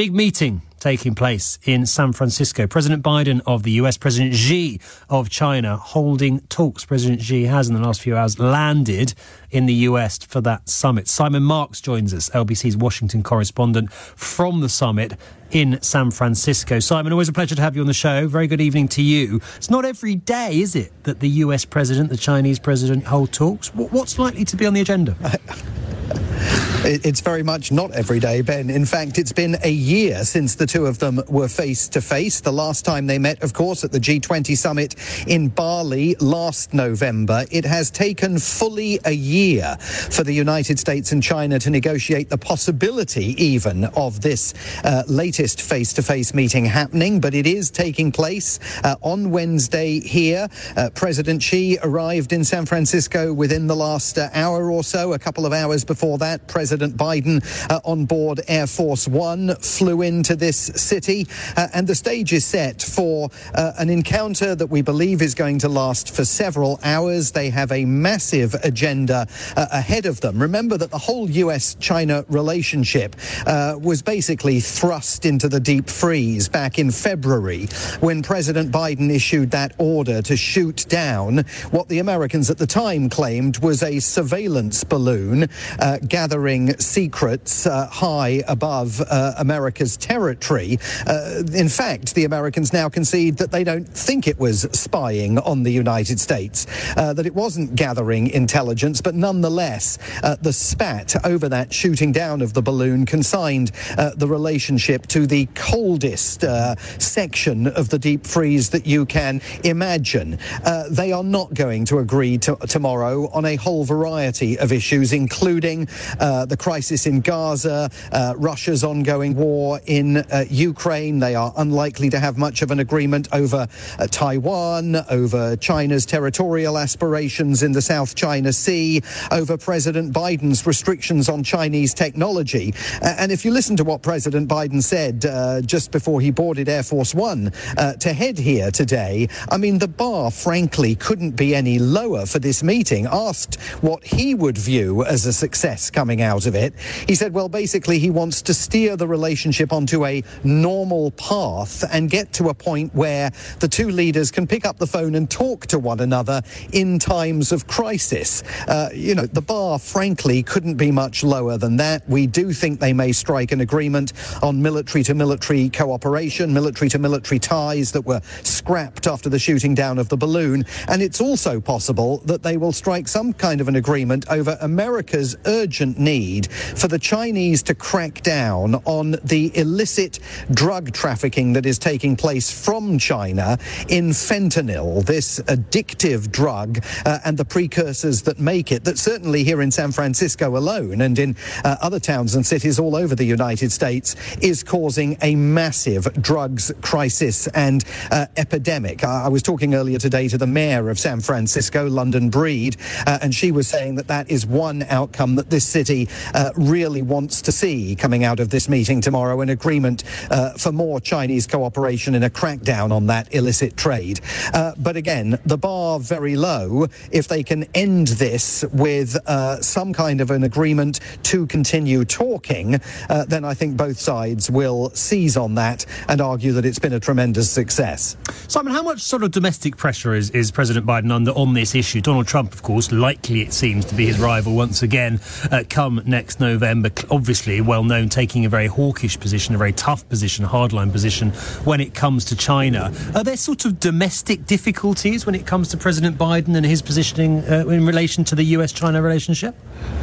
Big meeting taking place in San Francisco. President Biden of the US, President Xi of China holding talks. President Xi has in the last few hours landed in the US for that summit. Simon Marks joins us, LBC's Washington correspondent from the summit in San Francisco. Simon, always a pleasure to have you on the show. Very good evening to you. It's not every day, is it, that the US president, the Chinese president hold talks? What's likely to be on the agenda? It's very much not every day, Ben. In fact, it's been a year since the two of them were face to face. The last time they met, of course, at the G20 summit in Bali last November. It has taken fully a year for the United States and China to negotiate the possibility even of this uh, latest face to face meeting happening, but it is taking place uh, on Wednesday here. Uh, President Xi arrived in San Francisco within the last uh, hour or so, a couple of hours before that. President President Biden uh, on board Air Force One flew into this city, uh, and the stage is set for uh, an encounter that we believe is going to last for several hours. They have a massive agenda uh, ahead of them. Remember that the whole U.S. China relationship uh, was basically thrust into the deep freeze back in February when President Biden issued that order to shoot down what the Americans at the time claimed was a surveillance balloon uh, gathering secrets uh, high above uh, America's territory. Uh, in fact, the Americans now concede that they don't think it was spying on the United States, uh, that it wasn't gathering intelligence, but nonetheless, uh, the spat over that shooting down of the balloon consigned the relationship to the coldest section of the deep freeze that you can imagine. they are not going to agree to, tomorrow on a whole variety of issues, including uh, the crisis in Gaza, uh, Russia's ongoing war in uh, Ukraine. They are unlikely to have much of an agreement over uh, Taiwan, over China's territorial aspirations in the South China Sea, over President Biden's restrictions on Chinese technology. and if you listen to what President Biden said uh, just before he boarded Air Force One uh, to head here today, I mean, the bar, frankly, couldn't be any lower for this meeting. Asked what he would view as a success coming out out of it. He said, well, basically, he wants to steer the relationship onto a normal path and get to a point where the two leaders can pick up the phone and talk to one another in times of crisis. Uh, you know, the bar, frankly, couldn't be much lower than that. We do think they may strike an agreement on military to military cooperation, military to military ties that were scrapped after the shooting down of the balloon. And it's also possible that they will strike some kind of an agreement over America's urgent need need for the Chinese to crack down on the illicit drug trafficking that is taking place from China in fentanyl, this addictive drug, uh, and the precursors that make it, that certainly here in San Francisco alone and in uh, other towns and cities all over the United States is causing a massive drugs crisis and uh, epidemic. I, I, was talking earlier today to the mayor of San Francisco, London Breed, uh, and she was saying that that is one outcome that this city uh, really wants to see coming out of this meeting tomorrow an agreement uh, for more Chinese cooperation in a crackdown on that illicit trade. Uh, but again, the bar very low. If they can end this with uh, some kind of an agreement to continue talking, uh, then I think both sides will seize on that and argue that it's been a tremendous success. Simon, how much sort of domestic pressure is, is President Biden under on this issue? Donald Trump, of course, likely it seems to be his rival once again uh, next November. Obviously, well known, taking a very hawkish position, a very tough position, hardline position when it comes to China. Are there sort of domestic difficulties when it comes to President Biden and his positioning uh, in relation to the US China relationship?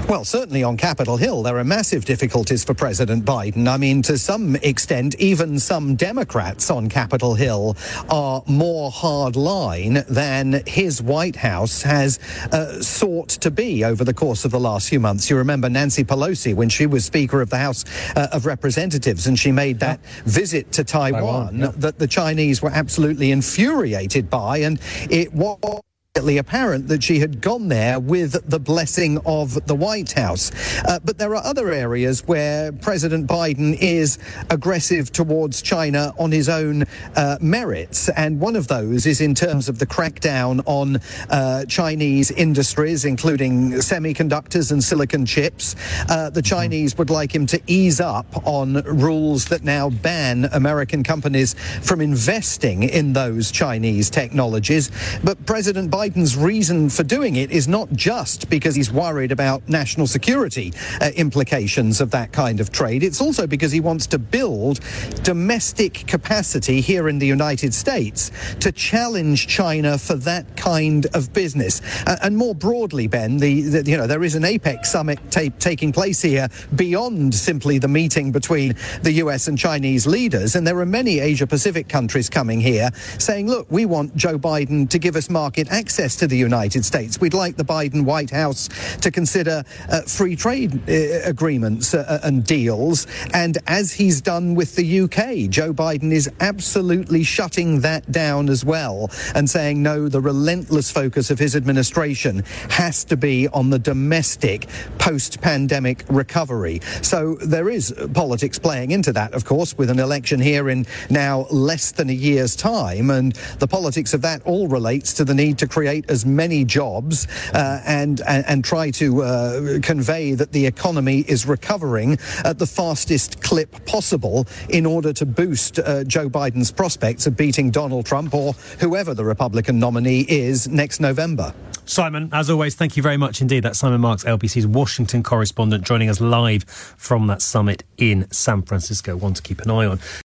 Well, certainly on Capitol Hill, there are massive difficulties for President Biden. I mean, to some extent, even some Democrats on Capitol Hill are more hardline than his White House has uh, sought to be over the course of the last few months. You remember Nancy Pelosi when she was Speaker of the House uh, of Representatives and she made that yeah. visit to Taiwan, Taiwan yeah. that the Chinese were absolutely infuriated by, and it was apparent that she had gone there with the blessing of the White House. Uh, but there are other areas where President Biden is aggressive towards China on his own uh, merits. And one of those is in terms of the crackdown on uh, Chinese industries, including semiconductors and silicon chips. Uh, the Chinese would like him to ease up on rules that now ban American companies from investing in those Chinese technologies. But President Biden Biden's reason for doing it is not just because he's worried about national security uh, implications of that kind of trade. It's also because he wants to build domestic capacity here in the United States to challenge China for that kind of business. Uh, and more broadly, Ben, the, the, you know there is an APEC summit ta- taking place here beyond simply the meeting between the US and Chinese leaders, and there are many Asia Pacific countries coming here saying, "Look, we want Joe Biden to give us market access." Access to the United States. We'd like the Biden White House to consider uh, free trade uh, agreements uh, uh and deals. And as he's done with the UK, Joe Biden is absolutely shutting that down as well and saying, no, the relentless focus of his administration has to be on the domestic post pandemic recovery. So there is politics playing into that, of course, with an election here in now less than a year's time. And the politics of that all relates to the need to create as many jobs uh, and, and, and try to uh, convey that the economy is recovering at the fastest clip possible in order to boost uh, Joe Biden's prospects of beating Donald Trump or whoever the Republican nominee is next November. Simon, as always, thank you very much indeed. That's Simon Marks, LBC's Washington correspondent, joining us live from that summit in San Francisco. One to keep an eye on.